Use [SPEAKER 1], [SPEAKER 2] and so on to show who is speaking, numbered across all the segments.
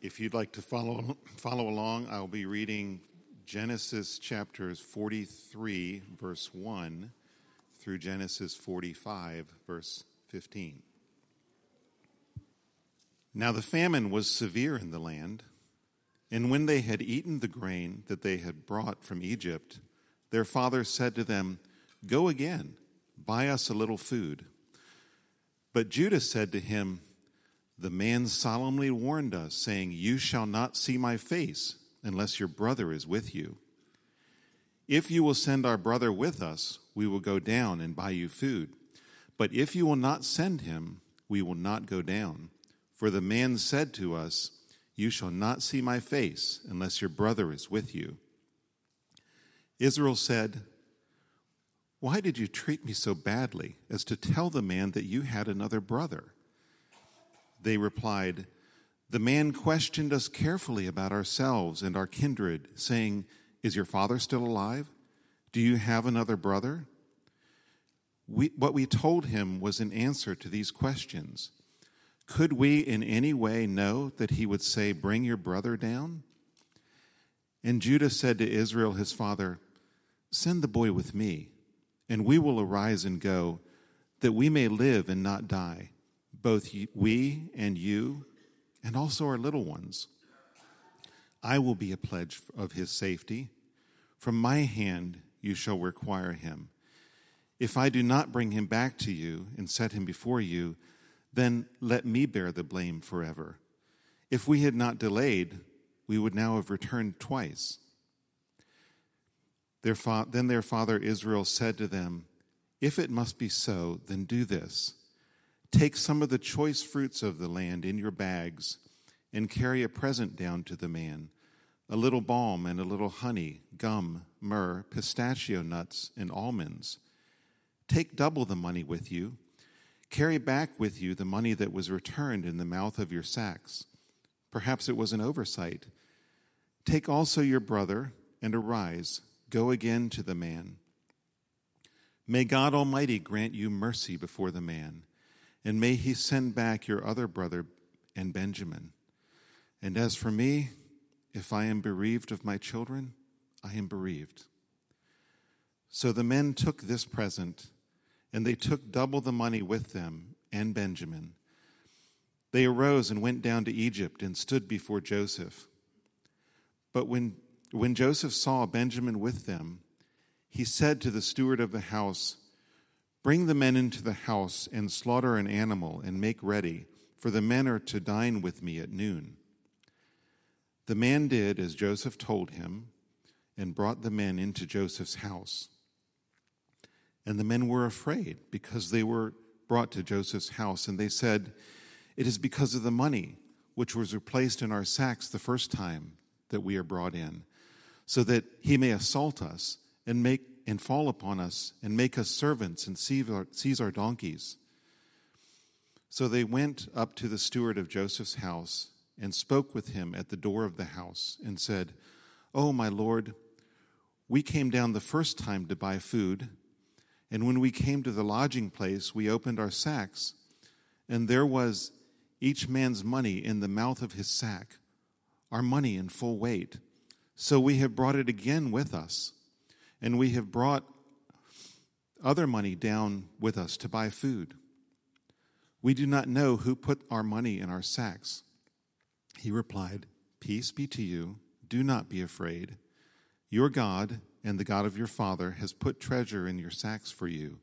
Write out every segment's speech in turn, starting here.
[SPEAKER 1] If you'd like to follow, follow along, I'll be reading Genesis chapters 43, verse 1, through Genesis 45, verse 15. Now the famine was severe in the land, and when they had eaten the grain that they had brought from Egypt, their father said to them, Go again, buy us a little food. But Judah said to him, The man solemnly warned us, saying, You shall not see my face unless your brother is with you. If you will send our brother with us, we will go down and buy you food. But if you will not send him, we will not go down. For the man said to us, You shall not see my face unless your brother is with you. Israel said, Why did you treat me so badly as to tell the man that you had another brother? They replied, The man questioned us carefully about ourselves and our kindred, saying, Is your father still alive? Do you have another brother? We, what we told him was an answer to these questions. Could we in any way know that he would say, Bring your brother down? And Judah said to Israel his father, Send the boy with me, and we will arise and go, that we may live and not die, both we and you, and also our little ones. I will be a pledge of his safety. From my hand you shall require him. If I do not bring him back to you and set him before you, then let me bear the blame forever. If we had not delayed, we would now have returned twice. Their fa- then their father Israel said to them, If it must be so, then do this. Take some of the choice fruits of the land in your bags and carry a present down to the man a little balm and a little honey, gum, myrrh, pistachio nuts, and almonds. Take double the money with you. Carry back with you the money that was returned in the mouth of your sacks. Perhaps it was an oversight. Take also your brother and arise Go again to the man. May God Almighty grant you mercy before the man, and may he send back your other brother and Benjamin. And as for me, if I am bereaved of my children, I am bereaved. So the men took this present, and they took double the money with them and Benjamin. They arose and went down to Egypt and stood before Joseph. But when when Joseph saw Benjamin with them, he said to the steward of the house, Bring the men into the house and slaughter an animal and make ready, for the men are to dine with me at noon. The man did as Joseph told him and brought the men into Joseph's house. And the men were afraid because they were brought to Joseph's house, and they said, It is because of the money which was replaced in our sacks the first time that we are brought in so that he may assault us and make and fall upon us and make us servants and seize our, donkeys. So they went up to the steward of Joseph's house and spoke with him at the door of the house and said, Oh, my lord, we came down the first time to buy food, and when we came to the lodging place, we opened our sacks, and there was each man's money in the mouth of his sack, our money in full weight. So we have brought it again with us, and we have brought other money down with us to buy food. We do not know who put our money in our sacks. He replied, Peace be to you. Do not be afraid. Your God and the God of your father has put treasure in your sacks for you.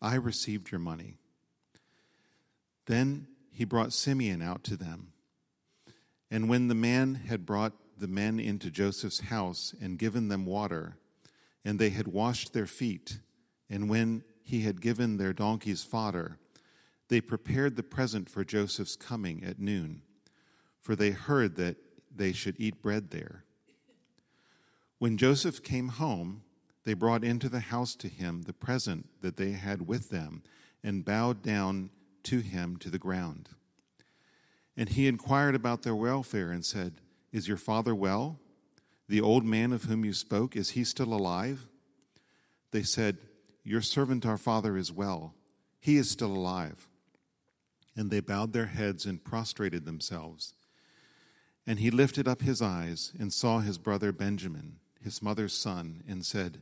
[SPEAKER 1] I received your money. Then he brought Simeon out to them. And when the man had brought the men into Joseph's house and given them water, and they had washed their feet. And when he had given their donkeys fodder, they prepared the present for Joseph's coming at noon, for they heard that they should eat bread there. When Joseph came home, they brought into the house to him the present that they had with them, and bowed down to him to the ground. And he inquired about their welfare and said, is your father well? The old man of whom you spoke, is he still alive? They said, Your servant, our father, is well. He is still alive. And they bowed their heads and prostrated themselves. And he lifted up his eyes and saw his brother Benjamin, his mother's son, and said,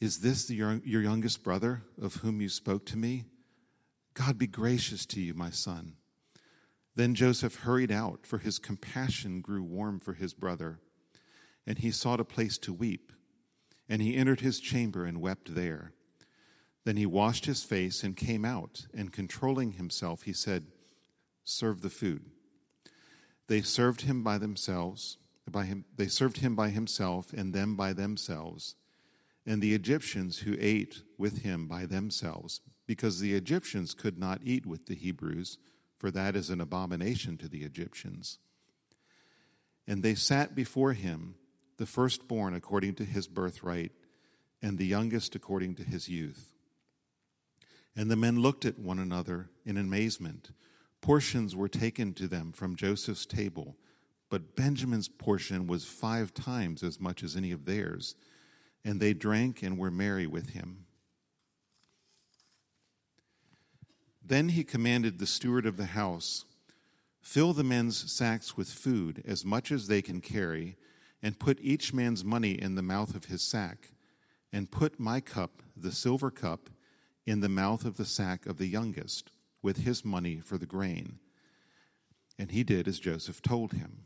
[SPEAKER 1] Is this your, your youngest brother of whom you spoke to me? God be gracious to you, my son. Then Joseph hurried out, for his compassion grew warm for his brother, and he sought a place to weep. And he entered his chamber and wept there. Then he washed his face and came out, and controlling himself, he said, Serve the food. They served him by themselves, by him, they served him by himself, and them by themselves, and the Egyptians who ate with him by themselves, because the Egyptians could not eat with the Hebrews, for that is an abomination to the Egyptians. And they sat before him, the firstborn according to his birthright, and the youngest according to his youth. And the men looked at one another in amazement. Portions were taken to them from Joseph's table, but Benjamin's portion was five times as much as any of theirs. And they drank and were merry with him. Then he commanded the steward of the house Fill the men's sacks with food, as much as they can carry, and put each man's money in the mouth of his sack, and put my cup, the silver cup, in the mouth of the sack of the youngest with his money for the grain. And he did as Joseph told him.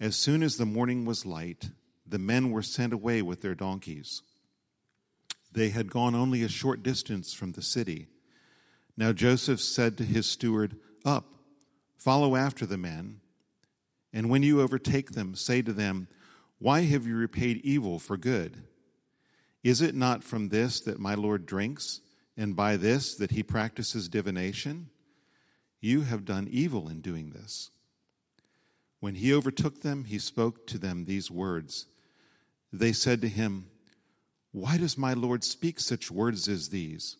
[SPEAKER 1] As soon as the morning was light, the men were sent away with their donkeys. They had gone only a short distance from the city. Now Joseph said to his steward, Up, follow after the men, and when you overtake them, say to them, Why have you repaid evil for good? Is it not from this that my Lord drinks? and by this that he practices divination? You have done evil in doing this. When he overtook them, he spoke to them these words. They said to him, Why does my Lord speak such words as these?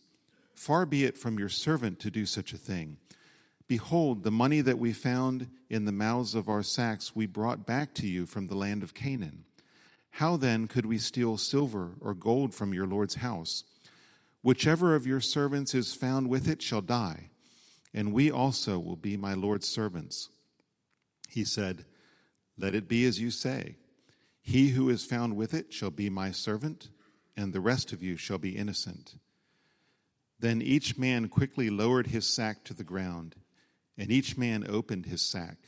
[SPEAKER 1] Far be it from your servant to do such a thing. Behold, the money that we found in the mouths of our sacks we brought back to you from the land of Canaan. How then could we steal silver or gold from your Lord's house? Whichever of your servants is found with it shall die, and we also will be my Lord's servants. He said, Let it be as you say. He who is found with it shall be my servant, and the rest of you shall be innocent. Then each man quickly lowered his sack to the ground, and each man opened his sack.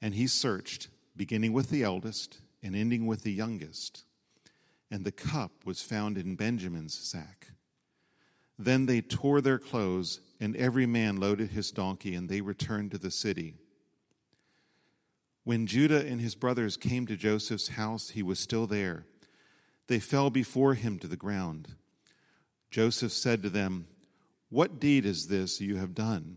[SPEAKER 1] And he searched, beginning with the eldest and ending with the youngest and the cup was found in Benjamin's sack. Then they tore their clothes, and every man loaded his donkey, and they returned to the city. When Judah and his brothers came to Joseph's house, he was still there. They fell before him to the ground. Joseph said to them, What deed is this you have done?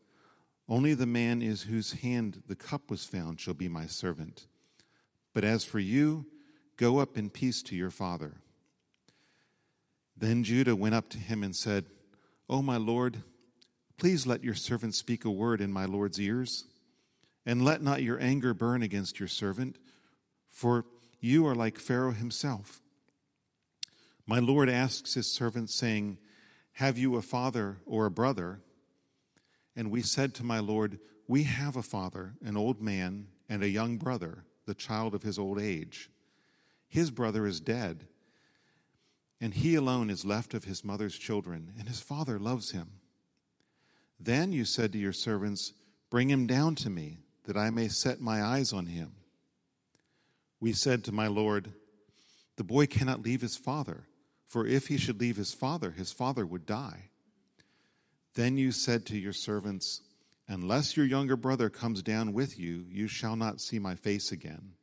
[SPEAKER 1] Only the man is whose hand the cup was found shall be my servant. But as for you, Go up in peace to your father. Then Judah went up to him and said, O my Lord, please let your servant speak a word in my Lord's ears, and let not your anger burn against your servant, for you are like Pharaoh himself. My Lord asks his servant, saying, Have you a father or a brother? And we said to my Lord, We have a father, an old man, and a young brother, the child of his old age. His brother is dead, and he alone is left of his mother's children, and his father loves him. Then you said to your servants, Bring him down to me, that I may set my eyes on him. We said to my Lord, The boy cannot leave his father, for if he should leave his father, his father would die. Then you said to your servants, Unless your younger brother comes down with you, you shall not see my face again.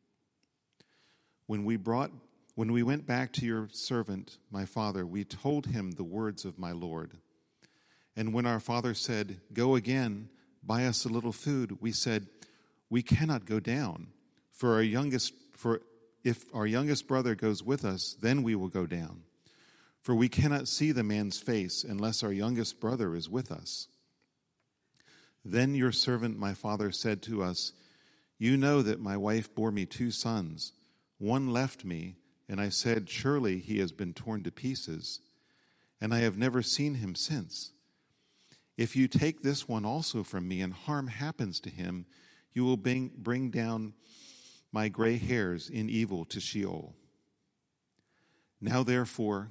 [SPEAKER 1] When we brought when we went back to your servant, my father, we told him the words of my Lord. And when our father said, Go again, buy us a little food, we said, We cannot go down, for our youngest for if our youngest brother goes with us, then we will go down. For we cannot see the man's face unless our youngest brother is with us. Then your servant, my father, said to us, You know that my wife bore me two sons. One left me, and I said, Surely he has been torn to pieces, and I have never seen him since. If you take this one also from me, and harm happens to him, you will bring, bring down my gray hairs in evil to Sheol. Now, therefore,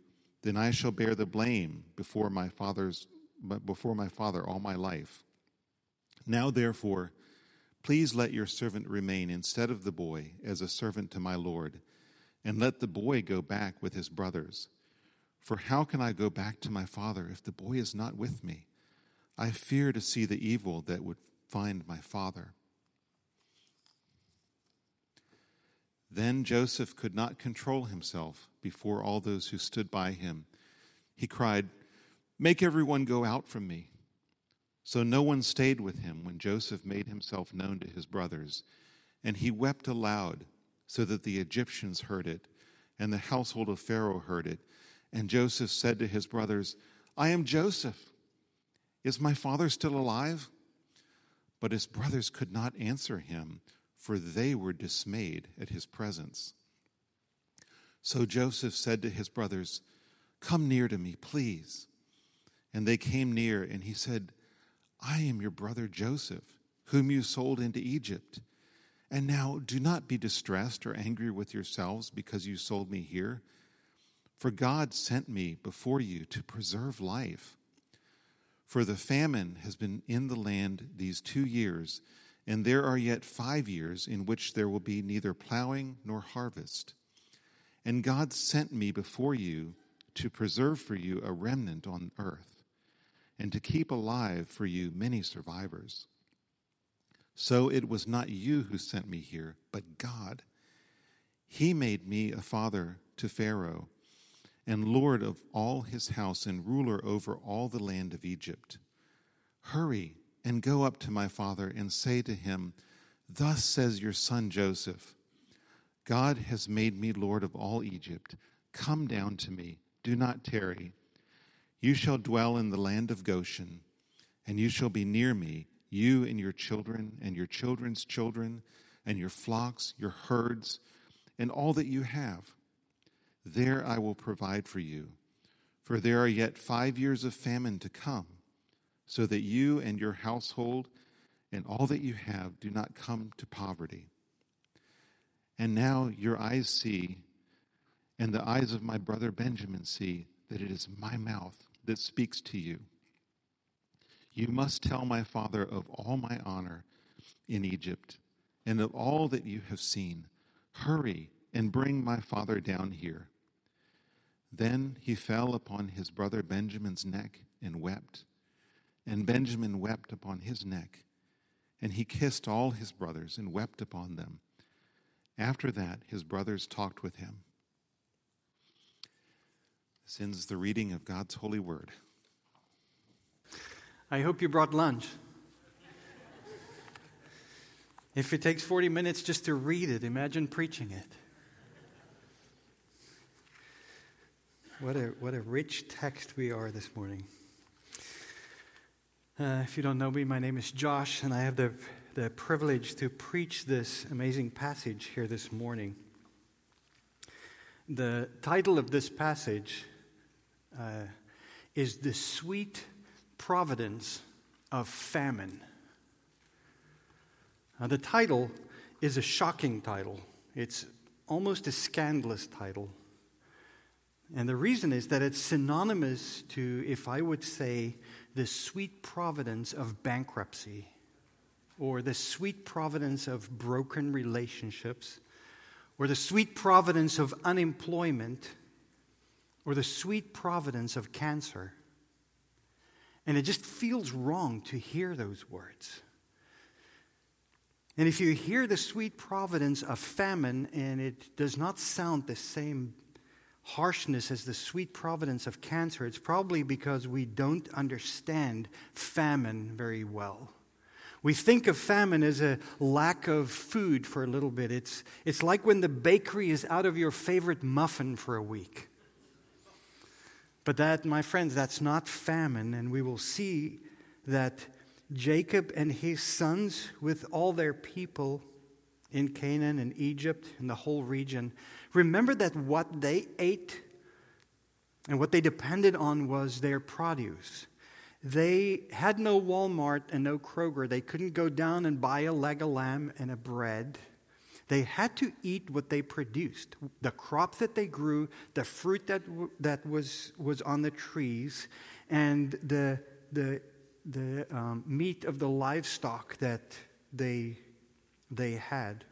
[SPEAKER 1] then I shall bear the blame before my father's before my father all my life. Now therefore, please let your servant remain instead of the boy as a servant to my lord, and let the boy go back with his brothers. For how can I go back to my father if the boy is not with me? I fear to see the evil that would find my father. Then Joseph could not control himself before all those who stood by him. He cried, Make everyone go out from me. So no one stayed with him when Joseph made himself known to his brothers. And he wept aloud, so that the Egyptians heard it, and the household of Pharaoh heard it. And Joseph said to his brothers, I am Joseph. Is my father still alive? But his brothers could not answer him for they were dismayed at his presence. So Joseph said to his brothers, Come near to me, please. And they came near, and he said, I am your brother Joseph, whom you sold into Egypt. And now do not be distressed or angry with yourselves because you sold me here. For God sent me before you to preserve life. For the famine has been in the land these two years and there are yet five years in which there will be neither plowing nor harvest. And God sent me before you to preserve for you a remnant on earth, and to keep alive for you many survivors. So it was not you who sent me here, but God. He made me a father to Pharaoh, and lord of all his house, and ruler over all the land of Egypt. Hurry and go up to my father and say to him, Thus says your son Joseph, God has made me Lord of all Egypt. Come down to me, do not tarry. You shall dwell in the land of Goshen, and you shall be near me, you and your children, and your children's children, and your flocks, your herds, and all that you have. There I will provide for you, for there are yet five years of famine to come so that you and your household and all that you have do not come to poverty. And now your eyes see, and the eyes of my brother Benjamin see, that it is my mouth that speaks to you. You must tell my father of all my honor in Egypt and of all that you have seen. Hurry and bring my father down here. Then he fell upon his brother Benjamin's neck and wept. And Benjamin wept upon his neck, and he kissed all his brothers and wept upon them. After that, his brothers talked with him. This ends the reading of God's holy word.
[SPEAKER 2] I hope you brought lunch. If it takes 40 minutes just to read it, imagine preaching it. What a, what a rich text we are this morning. Uh, if you don't know me, my name is Josh, and I have the, the privilege to preach this amazing passage here this morning. The title of this passage uh, is The Sweet Providence of Famine. Now, the title is a shocking title, it's almost a scandalous title. And the reason is that it's synonymous to, if I would say, the sweet providence of bankruptcy, or the sweet providence of broken relationships, or the sweet providence of unemployment, or the sweet providence of cancer. And it just feels wrong to hear those words. And if you hear the sweet providence of famine and it does not sound the same harshness as the sweet providence of cancer, it's probably because we don't understand famine very well. We think of famine as a lack of food for a little bit. It's, it's like when the bakery is out of your favorite muffin for a week. But that, my friends, that's not famine, and we will see that Jacob and his sons, with all their people in Canaan and Egypt and the whole region, remember that what they ate and what they depended on was their produce. They had no Walmart and no Kroger. They couldn't go down and buy a leg of lamb and a bread. They had to eat what they produced the crop that they grew, the fruit that, that was, was on the trees, and the, the, the um, meat of the livestock that they, they had.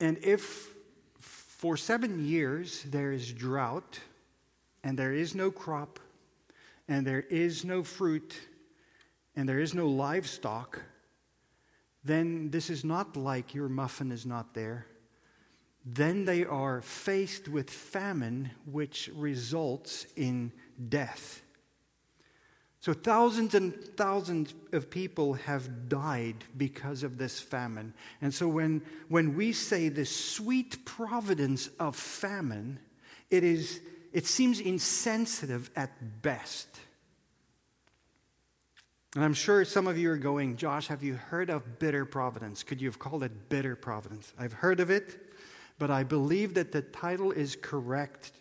[SPEAKER 2] And if for seven years there is drought, and there is no crop, and there is no fruit, and there is no livestock, then this is not like your muffin is not there. Then they are faced with famine, which results in death. So, thousands and thousands of people have died because of this famine. And so, when, when we say the sweet providence of famine, it, is, it seems insensitive at best. And I'm sure some of you are going, Josh, have you heard of bitter providence? Could you have called it bitter providence? I've heard of it, but I believe that the title is correct.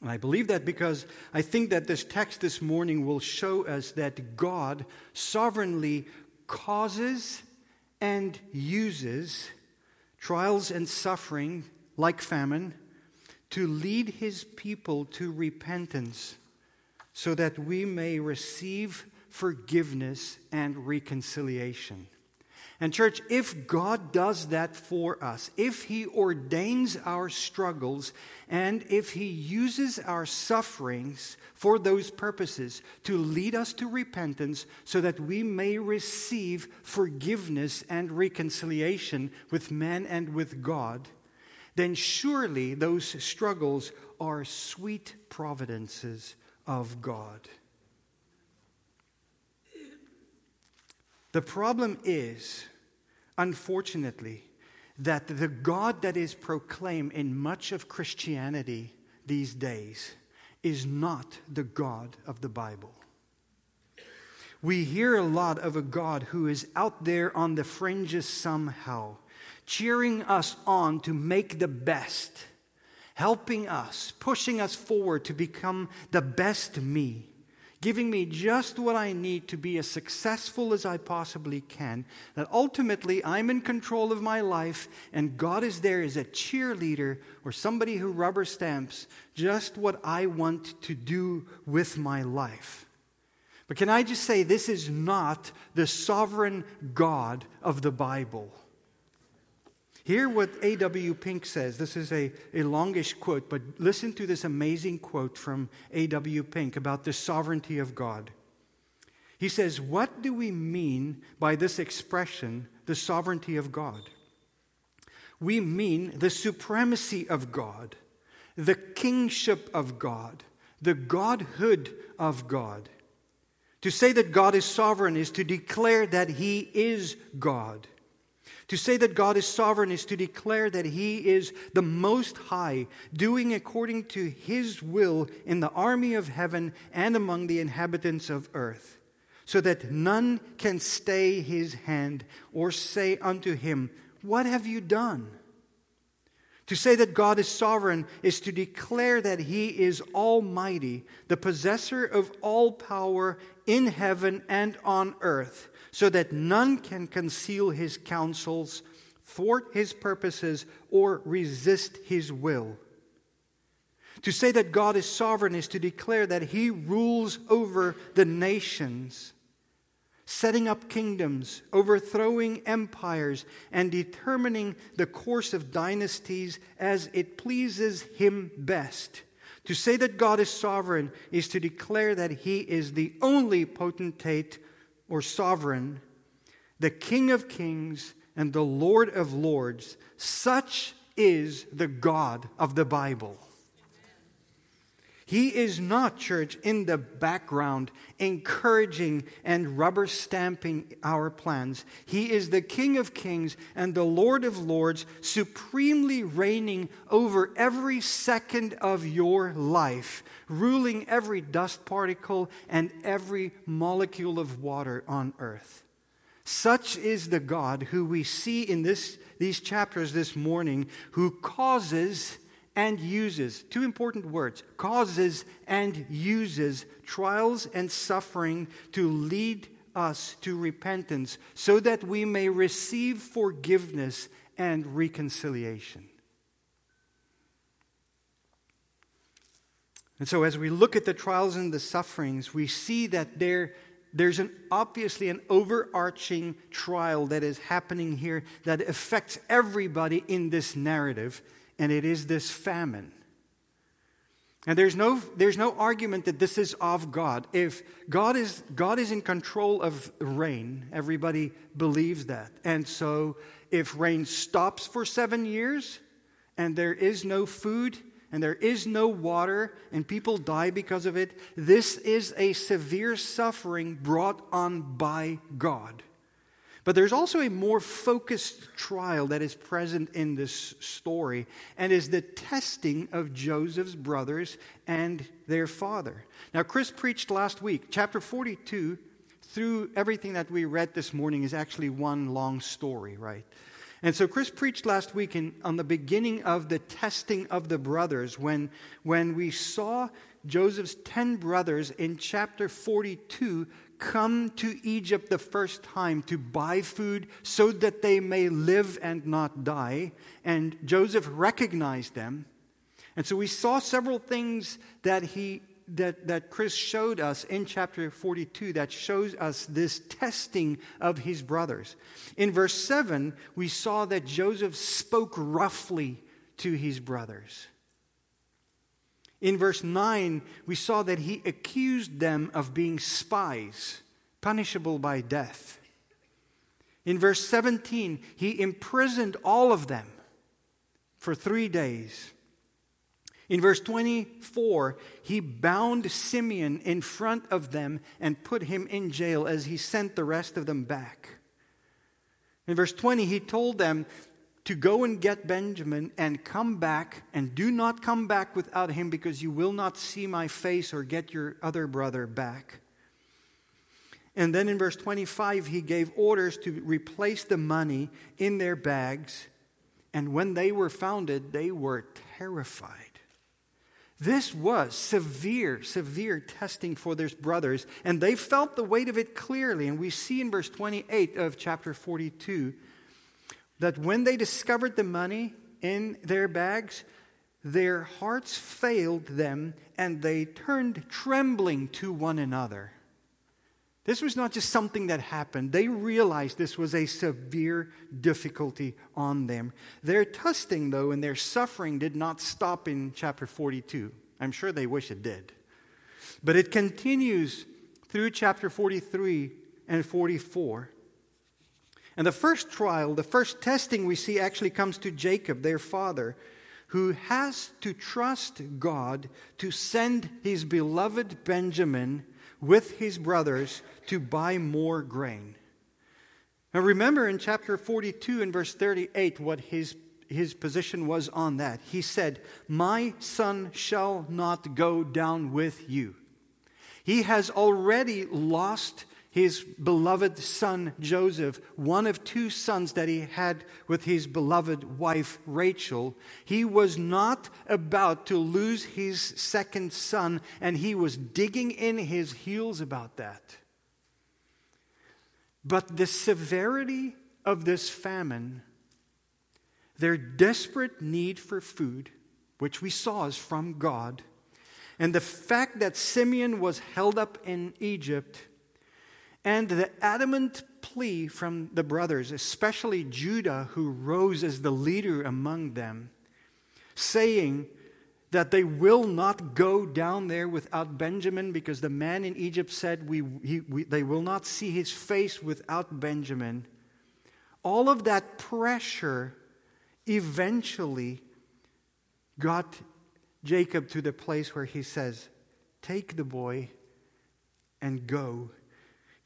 [SPEAKER 2] And I believe that because I think that this text this morning will show us that God sovereignly causes and uses trials and suffering, like famine, to lead his people to repentance so that we may receive forgiveness and reconciliation. And, church, if God does that for us, if He ordains our struggles, and if He uses our sufferings for those purposes to lead us to repentance so that we may receive forgiveness and reconciliation with man and with God, then surely those struggles are sweet providences of God. The problem is, unfortunately, that the God that is proclaimed in much of Christianity these days is not the God of the Bible. We hear a lot of a God who is out there on the fringes somehow, cheering us on to make the best, helping us, pushing us forward to become the best me giving me just what I need to be as successful as I possibly can. That ultimately I'm in control of my life and God is there as a cheerleader or somebody who rubber stamps just what I want to do with my life. But can I just say, this is not the sovereign God of the Bible. Hear what A.W. Pink says. This is a, a longish quote, but listen to this amazing quote from A.W. Pink about the sovereignty of God. He says, What do we mean by this expression, the sovereignty of God? We mean the supremacy of God, the kingship of God, the godhood of God. To say that God is sovereign is to declare that He is God. To say that God is sovereign is to declare that He is the Most High, doing according to His will in the army of heaven and among the inhabitants of earth, so that none can stay His hand or say unto Him, What have you done? To say that God is sovereign is to declare that He is almighty, the possessor of all power in heaven and on earth so that none can conceal his counsels, thwart his purposes, or resist his will. To say that God is sovereign is to declare that he rules over the nations, setting up kingdoms, overthrowing empires, and determining the course of dynasties as it pleases him best. To say that God is sovereign is to declare that he is the only potentate or sovereign, the King of kings and the Lord of lords. Such is the God of the Bible. He is not, church, in the background, encouraging and rubber stamping our plans. He is the King of kings and the Lord of lords, supremely reigning over every second of your life, ruling every dust particle and every molecule of water on earth. Such is the God who we see in this, these chapters this morning, who causes and uses, two important words, causes and uses trials and suffering to lead us to repentance so that we may receive forgiveness and reconciliation. And so, as we look at the trials and the sufferings, we see that there, there's an, obviously an overarching trial that is happening here that affects everybody in this narrative and it is this famine. And there's no, there's no argument that this is of God. If God is, God is in control of rain, everybody believes that. And so if rain stops for seven years and there is no food and there is no water and people die because of it, this is a severe suffering brought on by God. But there's also a more focused trial that is present in this story, and is the testing of Joseph's brothers and their father. Now, Chris preached last week, chapter 42, through everything that we read this morning, is actually one long story, right? And so Chris preached last week in, on the beginning of the testing of the brothers when, when we saw Joseph's 10 brothers in chapter 42 come to Egypt the first time to buy food so that they may live and not die. And Joseph recognized them. And so we saw several things that he that, that Chris showed us in chapter 42 that shows us this testing of his brothers. In verse 7, we saw that Joseph spoke roughly to his brothers. In verse 9, we saw that he accused them of being spies, punishable by death. In verse 17, he imprisoned all of them for three days. In verse 24, he bound Simeon in front of them and put him in jail as he sent the rest of them back. In verse 20, he told them to go and get Benjamin and come back, and do not come back without him, because you will not see my face or get your other brother back. And then in verse 25, he gave orders to replace the money in their bags. And when they were founded, they were terrified. This was severe, severe testing for their brothers, and they felt the weight of it clearly. And we see in verse 28 of chapter 42 that when they discovered the money in their bags, their hearts failed them and they turned trembling to one another. This was not just something that happened. They realized this was a severe difficulty on them. Their testing, though, and their suffering did not stop in chapter 42. I'm sure they wish it did. But it continues through chapter 43 and 44. And the first trial, the first testing we see actually comes to Jacob, their father, who has to trust God to send his beloved Benjamin with his brothers to buy more grain. Now remember in chapter 42 and verse 38 what his, his position was on that. He said, My son shall not go down with you. He has already lost his beloved son Joseph, one of two sons that he had with his beloved wife Rachel, he was not about to lose his second son, and he was digging in his heels about that. But the severity of this famine, their desperate need for food, which we saw is from God, and the fact that Simeon was held up in Egypt And the adamant plea from the brothers, especially Judah, who rose as the leader among them, saying that they will not go down there without Benjamin because the man in Egypt said we, he, we, they will not see his face without Benjamin. All of that pressure eventually got Jacob to the place where he says, Take the boy and go.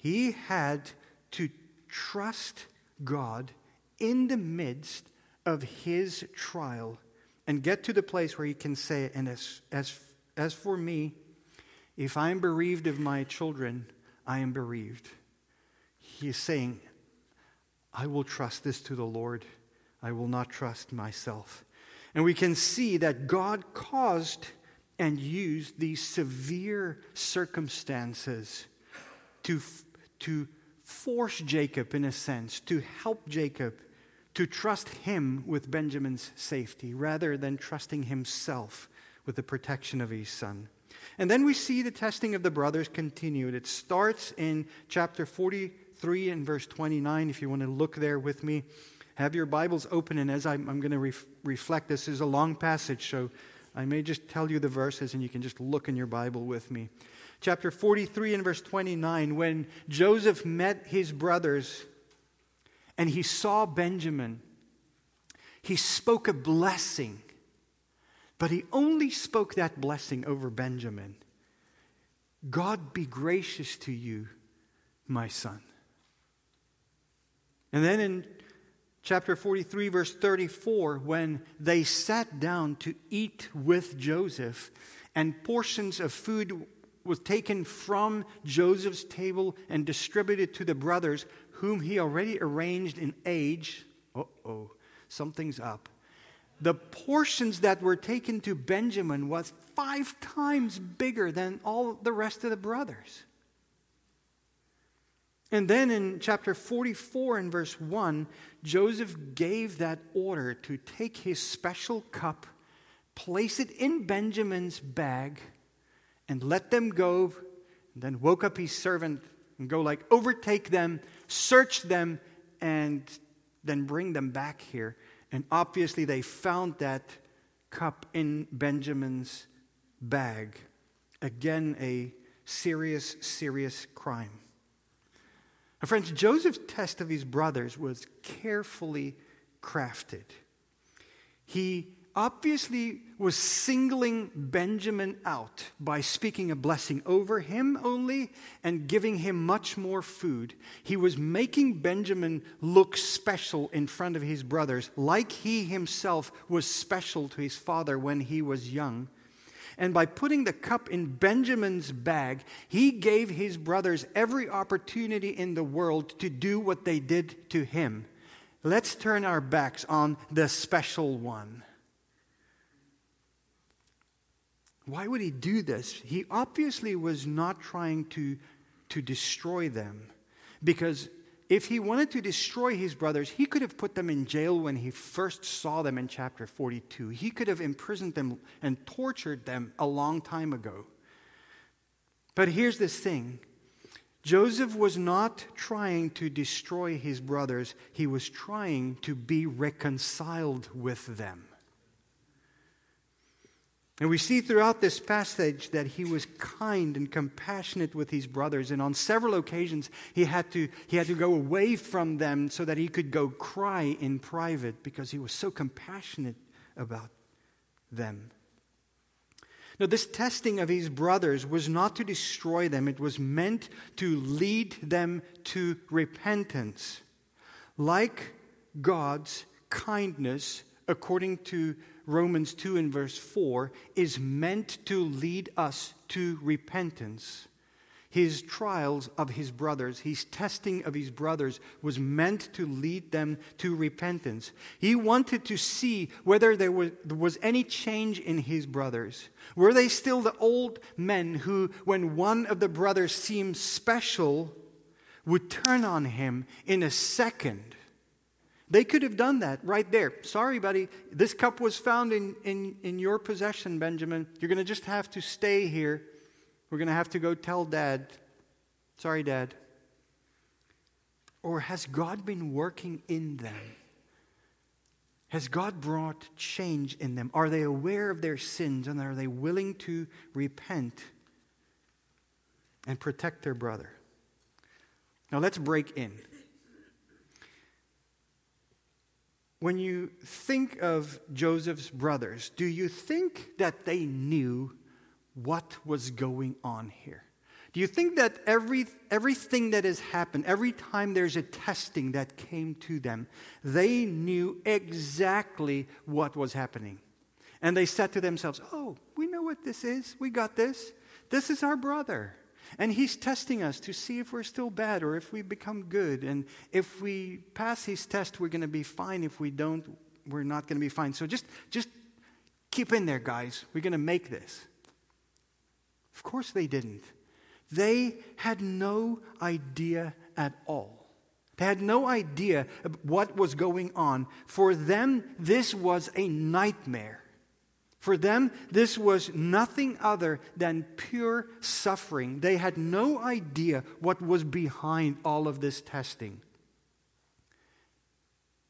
[SPEAKER 2] He had to trust God in the midst of his trial and get to the place where he can say, And as, as, as for me, if I'm bereaved of my children, I am bereaved. He is saying, I will trust this to the Lord. I will not trust myself. And we can see that God caused and used these severe circumstances to, to force Jacob, in a sense, to help Jacob to trust him with Benjamin's safety rather than trusting himself with the protection of his son. And then we see the testing of the brothers continued. It starts in chapter 43 and verse 29, if you want to look there with me. Have your Bibles open, and as I'm, I'm going to ref, reflect, this is a long passage, so I may just tell you the verses and you can just look in your Bible with me. Chapter 43 and verse 29 when Joseph met his brothers and he saw Benjamin, he spoke a blessing, but he only spoke that blessing over Benjamin. God be gracious to you, my son. And then in chapter 43, verse 34, when they sat down to eat with Joseph, and portions of food was taken from Joseph's table and distributed to the brothers, whom he already arranged in age. Uh oh, something's up. The portions that were taken to Benjamin was five times bigger than all the rest of the brothers. And then in chapter 44 and verse 1, Joseph gave that order to take his special cup, place it in Benjamin's bag, and let them go. And then woke up his servant and go like overtake them, search them, and then bring them back here. And obviously they found that cup in Benjamin's bag. Again, a serious, serious crime. Now, friends, Joseph's test of his brothers was carefully crafted. He obviously was singling Benjamin out by speaking a blessing over him only and giving him much more food. He was making Benjamin look special in front of his brothers, like he himself was special to his father when he was young. And by putting the cup in Benjamin's bag, he gave his brothers every opportunity in the world to do what they did to him. Let's turn our backs on the special one. Why would he do this? He obviously was not trying to, to destroy them because if he wanted to destroy his brothers, he could have put them in jail when he first saw them in chapter 42. He could have imprisoned them and tortured them a long time ago. But here's this thing Joseph was not trying to destroy his brothers, he was trying to be reconciled with them. And we see throughout this passage that he was kind and compassionate with his brothers. And on several occasions, he had, to, he had to go away from them so that he could go cry in private because he was so compassionate about them. Now, this testing of his brothers was not to destroy them, it was meant to lead them to repentance. Like God's kindness, according to Romans 2 and verse 4, is meant to lead us to repentance. His trials of his brothers, his testing of his brothers, was meant to lead them to repentance. He wanted to see whether there was, there was any change in his brothers. Were they still the old men who, when one of the brothers seemed special, would turn on him in a second? They could have done that right there. Sorry, buddy, this cup was found in, in, in your possession, Benjamin. You're going to just have to stay here. We're going to have to go tell dad. Sorry, dad.
[SPEAKER 1] Or has God been working in them? Has God brought change in them? Are they aware of their sins and are they willing to repent and protect their brother? Now let's break in. When you think of Joseph's brothers, do you think that they knew what was going on here? Do you think that every, everything that has happened, every time there's a testing that came to them, they knew exactly what was happening? And they said to themselves, Oh, we know what this is. We got this. This is our brother. And he's testing us to see if we're still bad or if we become good. And if we pass his test, we're going to be fine. If we don't, we're not going to be fine. So just, just keep in there, guys. We're going to make this. Of course they didn't. They had no idea at all. They had no idea what was going on. For them, this was a nightmare. For them, this was nothing other than pure suffering. They had no idea what was behind all of this testing.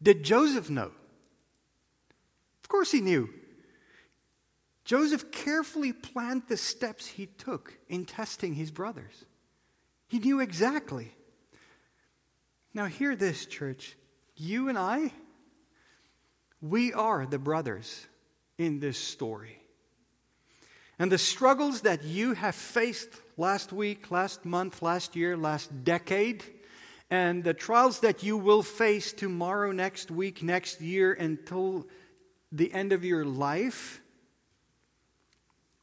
[SPEAKER 1] Did Joseph know? Of course he knew. Joseph carefully planned the steps he took in testing his brothers. He knew exactly. Now, hear this, church. You and I, we are the brothers in this story. And the struggles that you have faced last week, last month, last year, last decade, and the trials that you will face tomorrow, next week, next year, until the end of your life,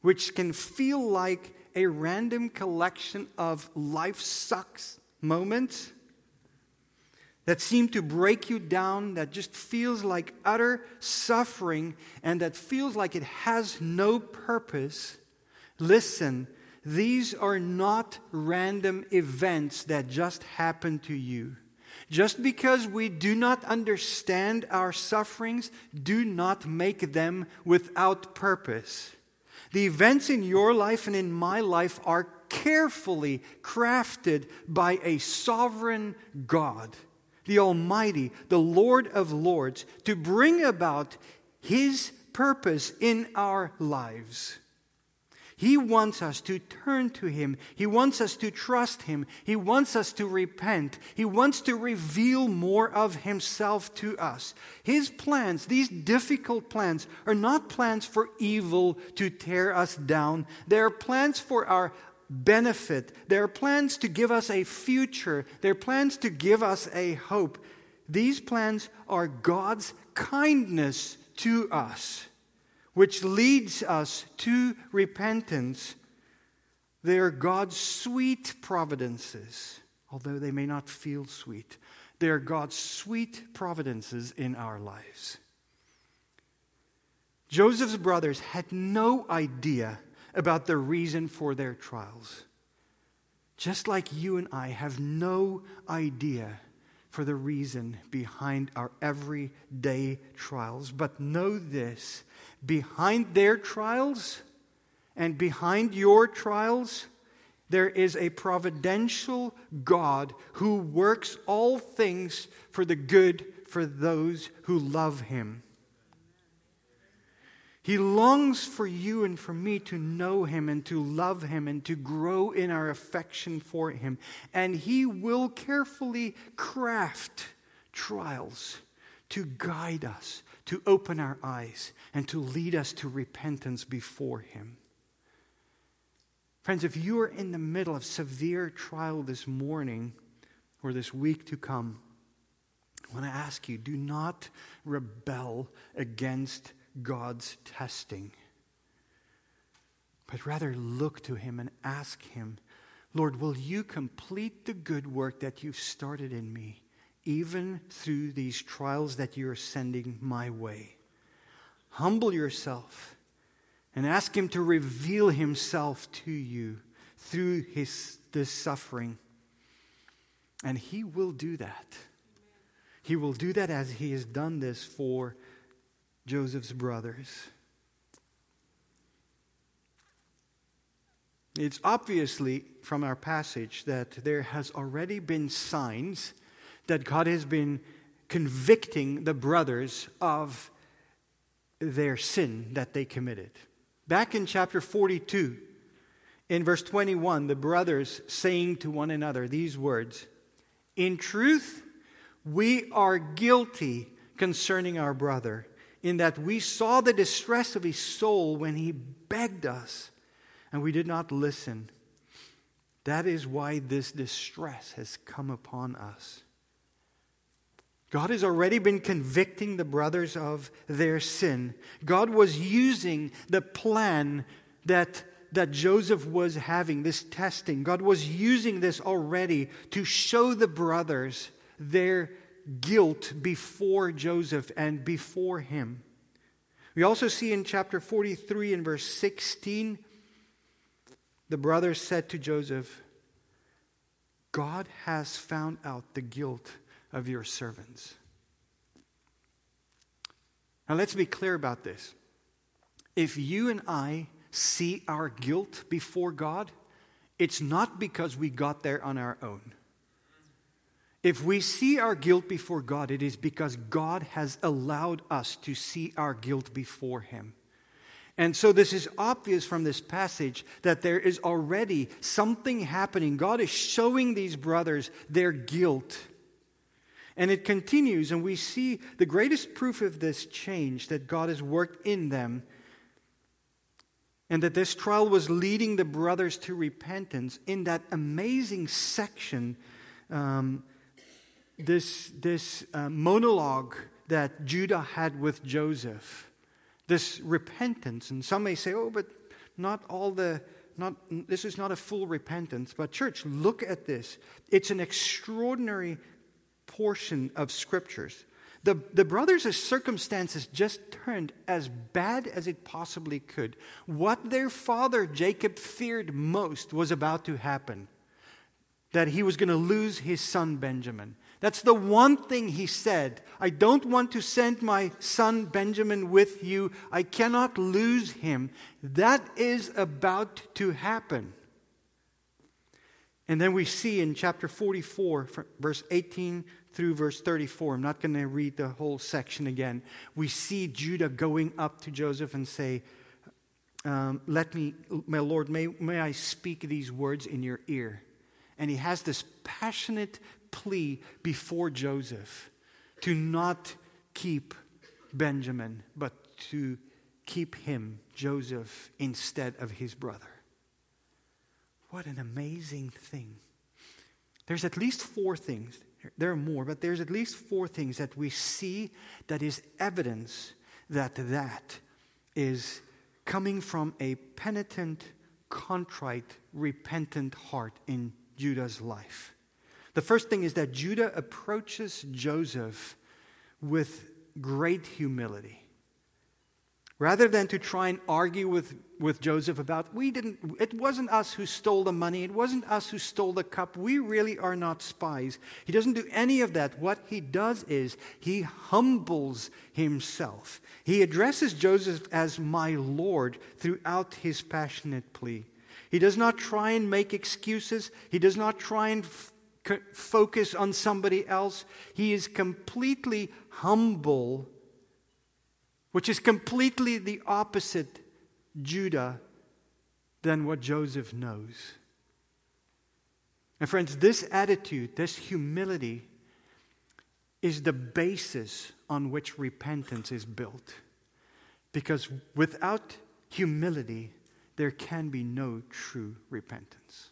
[SPEAKER 1] which can feel like a random collection of life sucks moments that seem to break you down, that just feels like utter suffering, and that feels like it has no purpose. Listen, these are not random events that just happen to you. Just because we do not understand our sufferings, do not make them without purpose. The events in your life and in my life are carefully crafted by a sovereign God, the Almighty, the Lord of Lords, to bring about His purpose in our lives. He wants us to turn to Him. He wants us to trust Him. He wants us to repent. He wants to reveal more of Himself to us. His plans, these difficult plans, are not plans for evil to tear us down. They are plans for our benefit. They are plans to give us a future. They're plans to give us a hope. These plans are God's kindness to us which leads us to repentance. They are God's sweet providences, although they may not feel sweet. They are God's sweet providences in our lives. Joseph's brothers had no idea about the reason for their trials. Just like you and I have no idea for the reason behind our everyday trials. But know this behind their trials and behind your trials, there is a providential God who works all things for the good for those who love him. He longs for you and for me to know him and to love him and to grow in our affection for him. And he will carefully craft trials to guide us, to open our eyes, and to lead us to repentance before Him. Friends, if you are in the middle of severe trial this morning or this week to come, I want to ask you do not rebel against God's testing, but rather look to Him and ask Him, Lord, will you complete the good work that you've started in me? even through these trials that you're sending my way. Humble yourself and ask Him to reveal Himself to you through his, this suffering. And He will do that. He will do that as He has done this for Joseph's brothers. It's obviously from our passage that there has already been signs that God has been convicting the brothers of their sin that they committed. Back in chapter 42, in verse 21, the brothers saying to one another these words In truth, we are guilty concerning our brother, in that we saw the distress of his soul when he begged us, and we did not listen. That is why this distress has come upon us. God has already been convicting the brothers of their sin. God was using the plan that, that Joseph was having, this testing. God was using this already to show the brothers their guilt before Joseph and before him. We also see in chapter 43 and verse 16, the brothers said to Joseph, God has found out the guilt of your servants. Now, let's be clear about this. If you and I see our guilt before God, it's not because we got there on our own. If we see our guilt before God, it is because God has allowed us to see our guilt before Him. And so, this is obvious from this passage that there is already something happening. God is showing these brothers their guilt. And it continues, and we see the greatest proof of this change that God has worked in them, and that this trial was leading the brothers to repentance in that amazing section. Um, this, this uh, monologue that Judah had with Joseph, this repentance. And some may say, oh, but not all the, not, this is not a full repentance. But, church, look at this. It's an extraordinary portion of scriptures. The, the brothers' circumstances just turned as bad as it possibly could. What their father Jacob feared most was about to happen that he was going to lose his son Benjamin. That's the one thing he said. I don't want to send my son Benjamin with you. I cannot lose him. That is about to happen. And then we see in chapter 44, verse 18 through verse 34, I'm not going to read the whole section again. We see Judah going up to Joseph and say, um, Let me, my Lord, may, may I speak these words in your ear. And he has this passionate plea before Joseph to not keep Benjamin, but to keep him, Joseph, instead of his brother. What an amazing thing. There's at least four things. There are more, but there's at least four things that we see that is evidence that that is coming from a penitent, contrite, repentant heart in Judah's life. The first thing is that Judah approaches Joseph with great humility. Rather than to try and argue with, with Joseph about, we didn't, it wasn't us who stole the money, it wasn't us who stole the cup, we really are not spies. He doesn't do any of that. What he does is he humbles himself. He addresses Joseph as my Lord throughout his passionate plea. He does not try and make excuses, he does not try and focus on somebody else. He is completely humble, which is completely the opposite Judah than what Joseph knows. And, friends, this attitude, this humility, is the basis on which repentance is built. Because without humility, there can be no true repentance.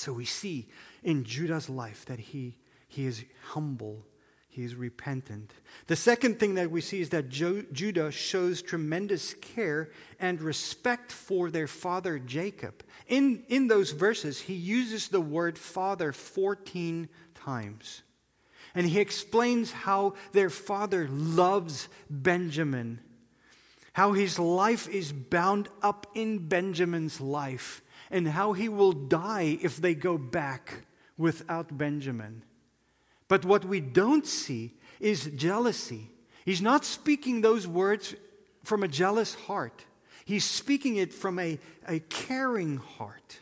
[SPEAKER 1] So we see in Judah's life that he, he is humble, he is repentant. The second thing that we see is that jo- Judah shows tremendous care and respect for their father Jacob. In, in those verses, he uses the word father 14 times. And he explains how their father loves Benjamin, how his life is bound up in Benjamin's life and how he will die if they go back without Benjamin. But what we don't see is jealousy. He's not speaking those words from a jealous heart, he's speaking it from a, a caring heart.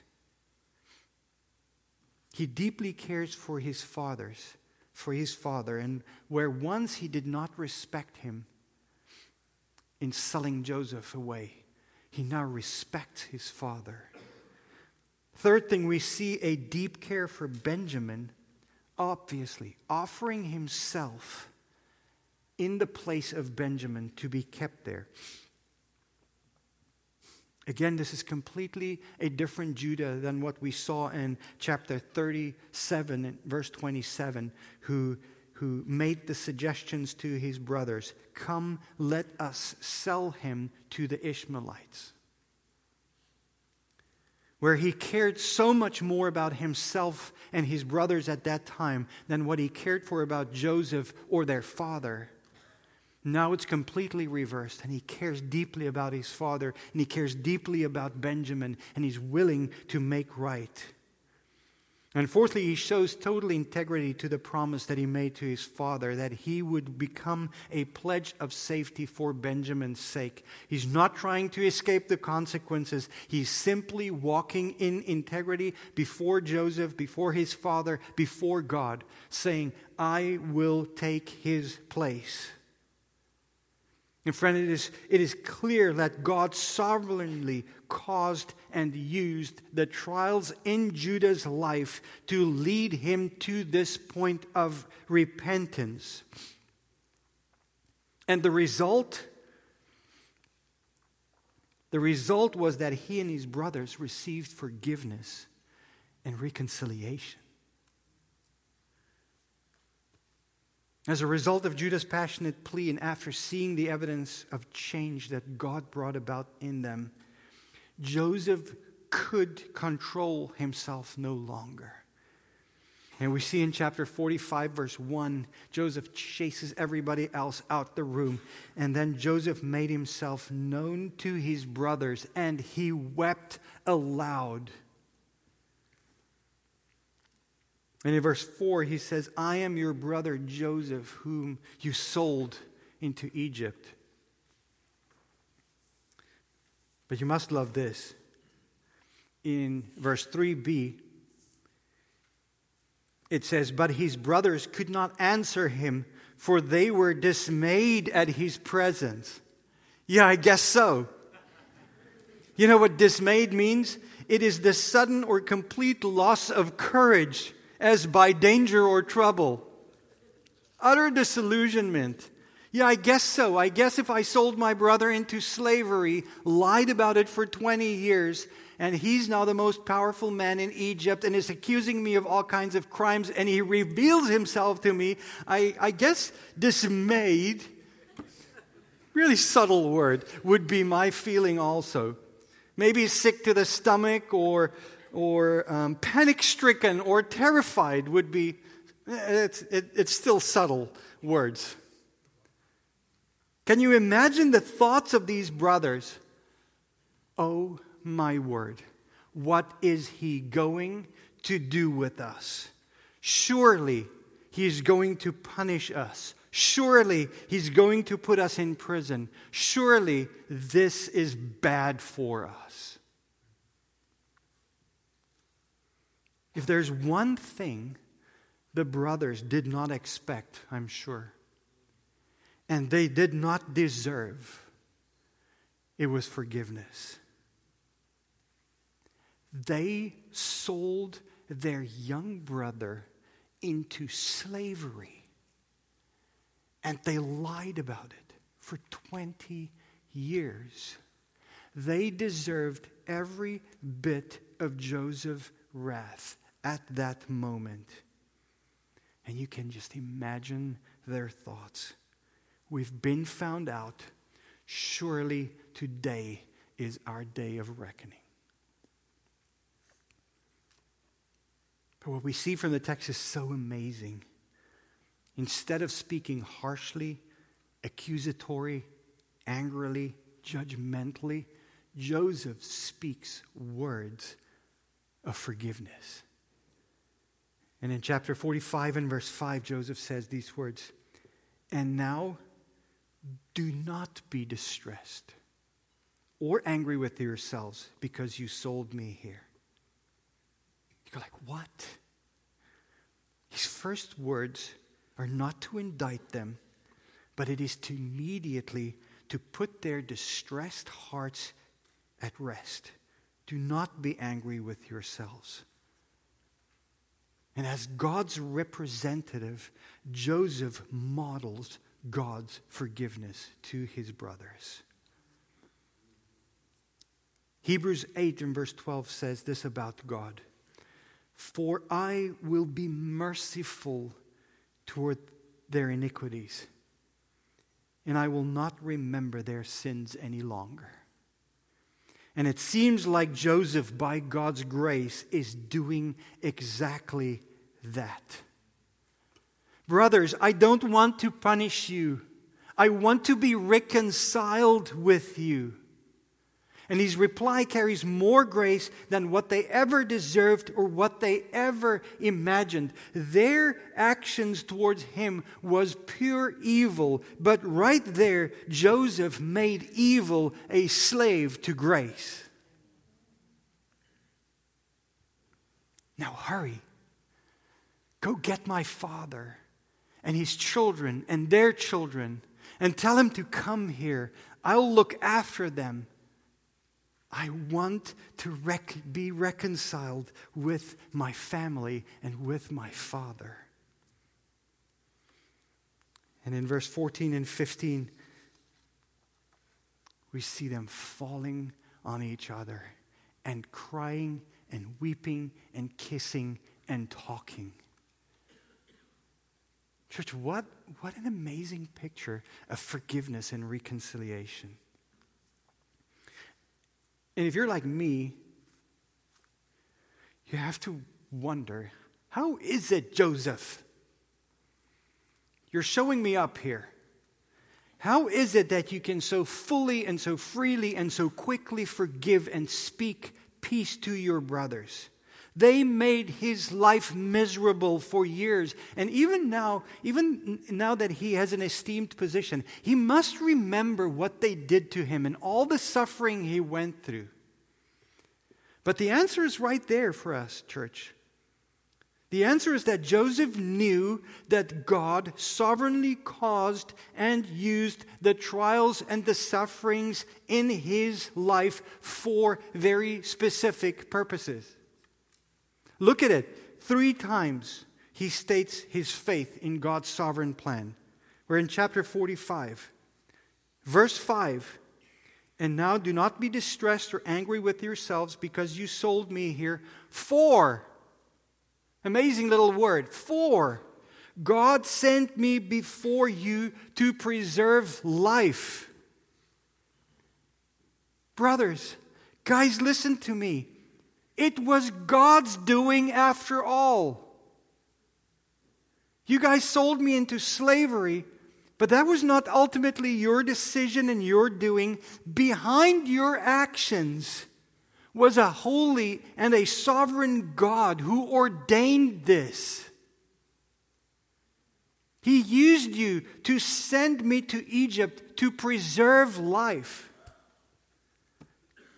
[SPEAKER 1] He deeply cares for his fathers for his father, and where once he did not respect him in selling Joseph away, he now respects his father. Third thing, we see a deep care for Benjamin, obviously, offering himself in the place of Benjamin to be kept there. Again, this is completely a different Judah than what we saw in chapter 37, verse 27, who, who made the suggestions to his brothers Come, let us sell him to the Ishmaelites. Where he cared so much more about himself and his brothers at that time than what he cared for about Joseph or their father. Now it's completely reversed, and he cares deeply about his father, and he cares deeply about Benjamin, and he's willing to make right. And fourthly, he shows total integrity to the promise that he made to his father that he would become a pledge of safety for Benjamin's sake. He's not trying to escape the consequences. He's simply walking in integrity before Joseph, before his father, before God, saying, I will take his place. And friend, it is, it is clear that God sovereignly caused and used the trials in Judah's life to lead him to this point of repentance. And the result, the result was that he and his brothers received forgiveness and reconciliation. As a result of Judah's passionate plea, and after seeing the evidence of change that God brought about in them, Joseph could control himself no longer. And we see in chapter 45, verse 1, Joseph chases everybody else out the room. And then Joseph made himself known to his brothers, and he wept aloud. And in verse 4, he says, I am your brother Joseph, whom you sold into Egypt. But you must love this. In verse 3b, it says, But his brothers could not answer him, for they were dismayed at his presence. Yeah, I guess so. You know what dismayed means? It is the sudden or complete loss of courage as by danger or trouble. Utter disillusionment. Yeah, I guess so. I guess if I sold my brother into slavery, lied about it for 20 years, and he's now the most powerful man in Egypt and is accusing me of all kinds of crimes, and he reveals himself to me, I, I guess dismayed, really subtle word, would be my feeling also. Maybe sick to the stomach or or um, panic stricken or terrified would be, it's, it, it's still subtle words. Can you imagine the thoughts of these brothers? Oh my word, what is he going to do with us? Surely he's going to punish us. Surely he's going to put us in prison. Surely this is bad for us. If there's one thing the brothers did not expect, I'm sure, and they did not deserve, it was forgiveness. They sold their young brother into slavery and they lied about it for 20 years. They deserved every bit of Joseph's wrath at that moment. And you can just imagine their thoughts. We've been found out. Surely today is our day of reckoning. But what we see from the text is so amazing. Instead of speaking harshly, accusatory, angrily, judgmentally, Joseph speaks words of forgiveness. And in chapter 45 and verse 5, Joseph says these words And now do not be distressed or angry with yourselves because you sold me here. You're like, what? His first words are not to indict them, but it is to immediately to put their distressed hearts at rest. Do not be angry with yourselves. And as God's representative, Joseph models God's forgiveness to his brothers. Hebrews 8 and verse 12 says this about God For I will be merciful toward their iniquities, and I will not remember their sins any longer. And it seems like Joseph, by God's grace, is doing exactly that. Brothers, I don't want to punish you. I want to be reconciled with you. And his reply carries more grace than what they ever deserved or what they ever imagined. Their actions towards him was pure evil, but right there, Joseph made evil a slave to grace. Now hurry. Go get my father and his children and their children and tell him to come here. I'll look after them. I want to rec- be reconciled with my family and with my father. And in verse 14 and 15, we see them falling on each other and crying and weeping and kissing and talking. Church, what, what an amazing picture of forgiveness and reconciliation. And if you're like me, you have to wonder how is it, Joseph? You're showing me up here. How is it that you can so fully and so freely and so quickly forgive and speak peace to your brothers? They made his life miserable for years. And even now, even now that he has an esteemed position, he must remember what they did to him and all the suffering he went through. But the answer is right there for us, church. The answer is that Joseph knew that God sovereignly caused and used the trials and the sufferings in his life for very specific purposes. Look at it. Three times he states his faith in God's sovereign plan. We're in chapter 45. Verse 5 And now do not be distressed or angry with yourselves because you sold me here for. Amazing little word. For. God sent me before you to preserve life. Brothers, guys, listen to me. It was God's doing after all. You guys sold me into slavery, but that was not ultimately your decision and your doing. Behind your actions was a holy and a sovereign God who ordained this. He used you to send me to Egypt to preserve life.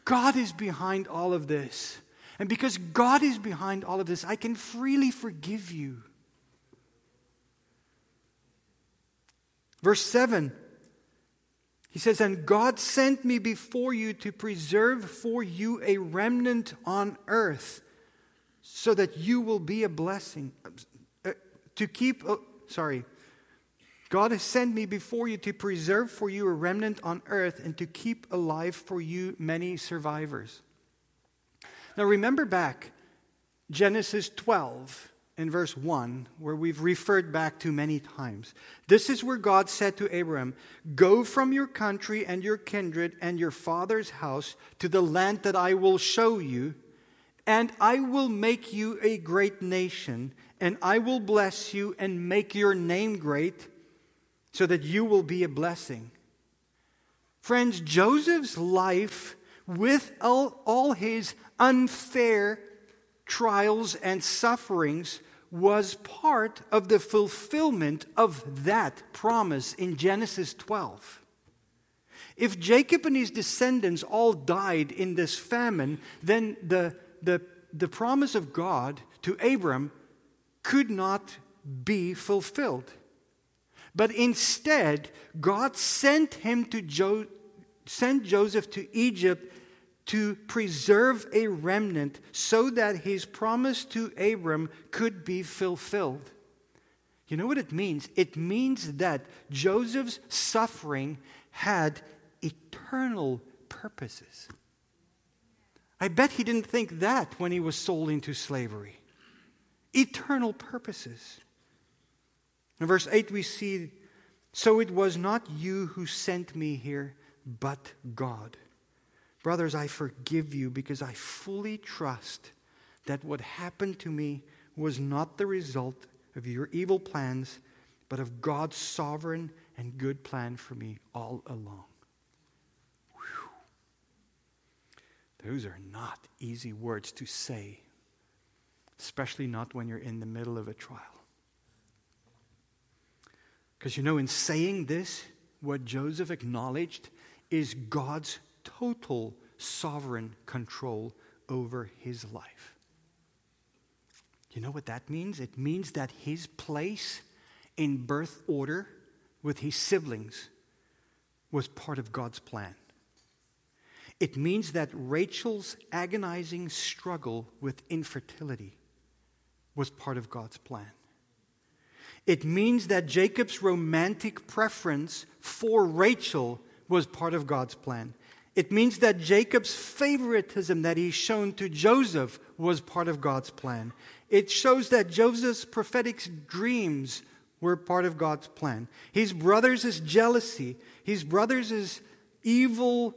[SPEAKER 1] God is behind all of this. And because God is behind all of this, I can freely forgive you. Verse 7, he says, And God sent me before you to preserve for you a remnant on earth, so that you will be a blessing. Uh, to keep, uh, sorry, God has sent me before you to preserve for you a remnant on earth and to keep alive for you many survivors. Now remember back Genesis 12 in verse 1, where we've referred back to many times. This is where God said to Abraham, Go from your country and your kindred and your father's house to the land that I will show you, and I will make you a great nation, and I will bless you and make your name great, so that you will be a blessing. Friends, Joseph's life, with all, all his unfair trials and sufferings was part of the fulfillment of that promise in Genesis 12. If Jacob and his descendants all died in this famine, then the, the, the promise of God to Abram could not be fulfilled. But instead, God sent him to jo- sent Joseph to Egypt to preserve a remnant so that his promise to Abram could be fulfilled. You know what it means? It means that Joseph's suffering had eternal purposes. I bet he didn't think that when he was sold into slavery. Eternal purposes. In verse 8, we see So it was not you who sent me here, but God. Brothers, I forgive you because I fully trust that what happened to me was not the result of your evil plans, but of God's sovereign and good plan for me all along. Whew. Those are not easy words to say, especially not when you're in the middle of a trial. Because you know, in saying this, what Joseph acknowledged is God's total sovereign control over his life. You know what that means? It means that his place in birth order with his siblings was part of God's plan. It means that Rachel's agonizing struggle with infertility was part of God's plan. It means that Jacob's romantic preference for Rachel was part of God's plan. It means that Jacob's favoritism that he's shown to Joseph was part of God's plan. It shows that Joseph's prophetic dreams were part of God's plan. His brothers' jealousy, his brothers' evil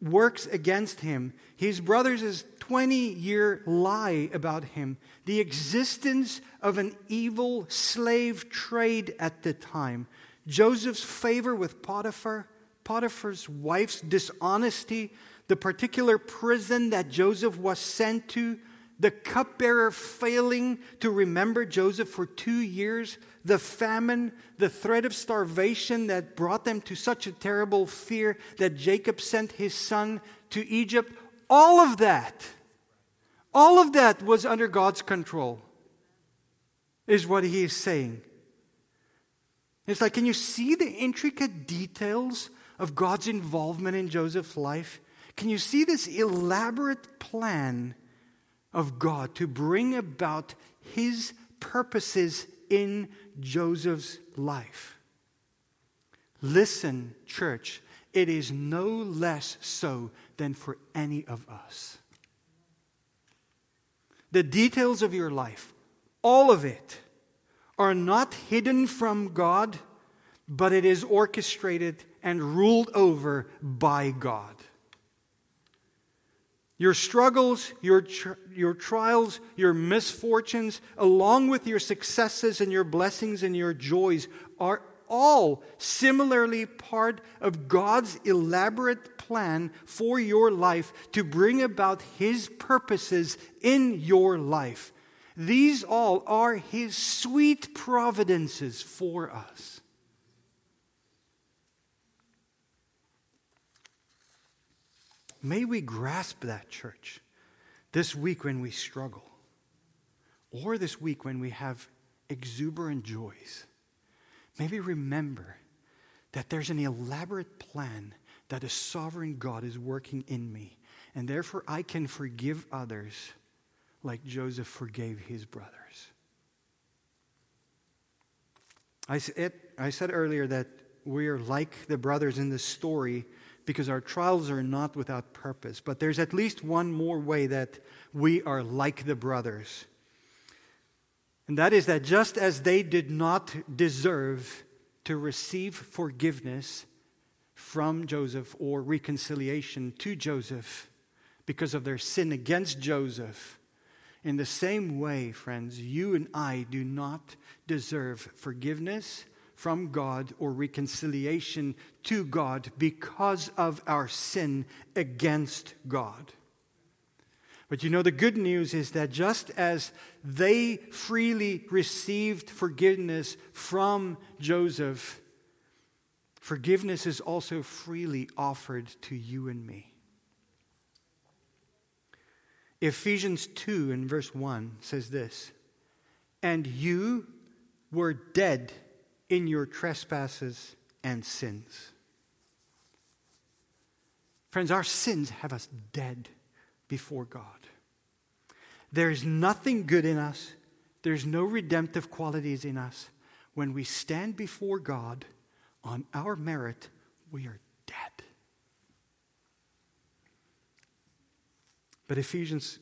[SPEAKER 1] works against him, his brothers' 20 year lie about him, the existence of an evil slave trade at the time, Joseph's favor with Potiphar, Potiphar's wife's dishonesty, the particular prison that Joseph was sent to, the cupbearer failing to remember Joseph for two years, the famine, the threat of starvation that brought them to such a terrible fear that Jacob sent his son to Egypt, all of that, all of that was under God's control, is what he is saying. It's like, can you see the intricate details of God's involvement in Joseph's life? Can you see this elaborate plan of God to bring about his purposes in Joseph's life? Listen, church, it is no less so than for any of us. The details of your life, all of it, are not hidden from God, but it is orchestrated and ruled over by God. Your struggles, your, your trials, your misfortunes, along with your successes and your blessings and your joys, are all similarly part of God's elaborate plan for your life to bring about His purposes in your life. These all are His sweet providences for us. May we grasp that, church, this week when we struggle, or this week when we have exuberant joys. Maybe remember that there's an elaborate plan that a sovereign God is working in me, and therefore I can forgive others like Joseph forgave his brothers. I said, earlier that we are like the brothers in the story because our trials are not without purpose. But there's at least one more way that we are like the brothers. And that is that just as they did not deserve to receive forgiveness from Joseph or reconciliation to Joseph because of their sin against Joseph, in the same way, friends, you and I do not deserve forgiveness from God or reconciliation to God because of our sin against God. But you know, the good news is that just as they freely received forgiveness from Joseph, forgiveness is also freely offered to you and me. Ephesians 2 in verse 1 says this And you were dead in your trespasses and sins. Friends, our sins have us dead before God. There is nothing good in us, there's no redemptive qualities in us. When we stand before God on our merit, we are dead. But Ephesians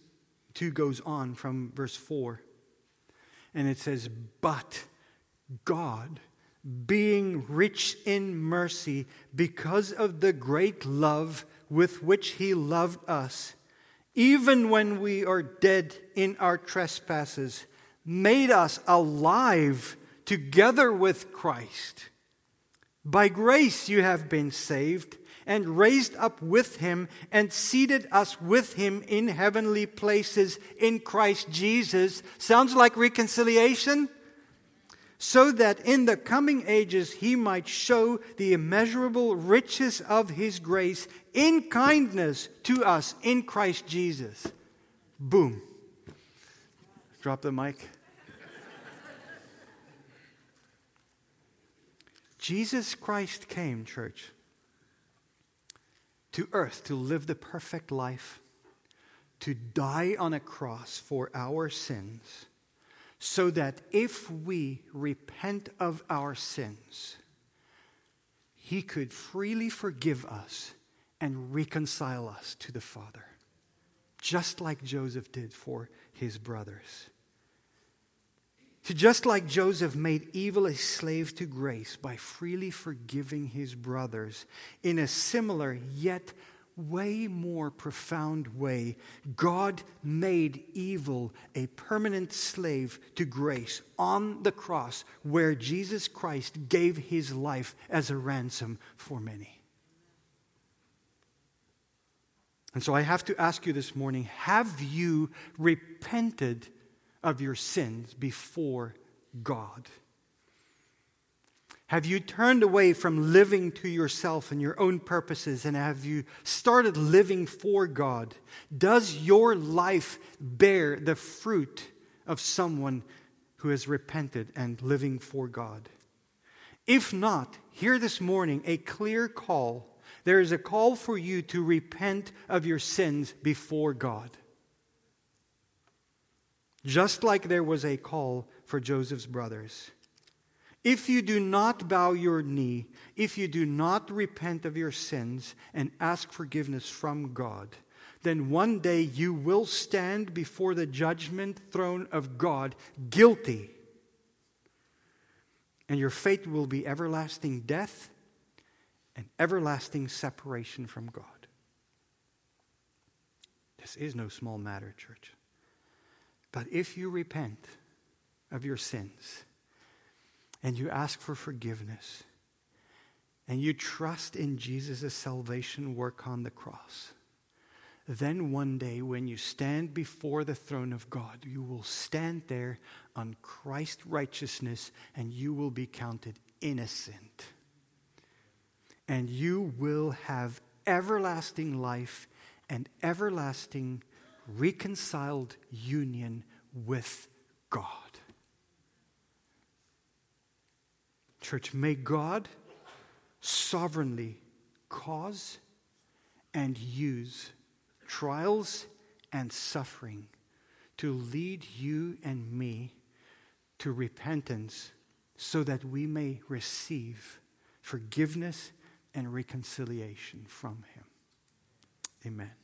[SPEAKER 1] 2 goes on from verse 4, and it says, But God, being rich in mercy, because of the great love with which He loved us, even when we are dead in our trespasses, made us alive together with Christ. By grace you have been saved and raised up with him and seated us with him in heavenly places in Christ Jesus. Sounds like reconciliation? So that in the coming ages he might show the immeasurable riches of his grace in kindness to us in Christ Jesus. Boom. Drop the mic. Jesus Christ came, church to earth to live the perfect life, to die on a cross for our sins, so that if we repent of our sins, He could freely forgive us and reconcile us to the Father, just like Joseph did for his brothers. To just like Joseph made evil a slave to grace by freely forgiving his brothers, in a similar yet way more profound way, God made evil a permanent slave to grace on the cross, where Jesus Christ gave his life as a ransom for many. And so I have to ask you this morning have you repented? of your sins before God? Have you turned away from living to yourself and your own purposes and have you started living for God? Does your life bear the fruit of someone who has repented and living for God? If not, hear this morning a clear call. There is a call for you to repent of your sins before God. Just like there was a call for Joseph's brothers. If you do not bow your knee, if you do not repent of your sins and ask forgiveness from God, then one day you will stand before the judgment throne of God guilty. And your fate will be everlasting death and everlasting separation from God. This is no small matter, church. But if you repent of your sins and you ask for forgiveness and you trust in Jesus' salvation work on the cross, then one day when you stand before the throne of God, you will stand there on Christ's righteousness and you will be counted innocent. And you will have everlasting life and everlasting reconciled union with God. Church, may God sovereignly cause and use trials and suffering to lead you and me to repentance so that we may receive forgiveness and reconciliation from Him. Amen.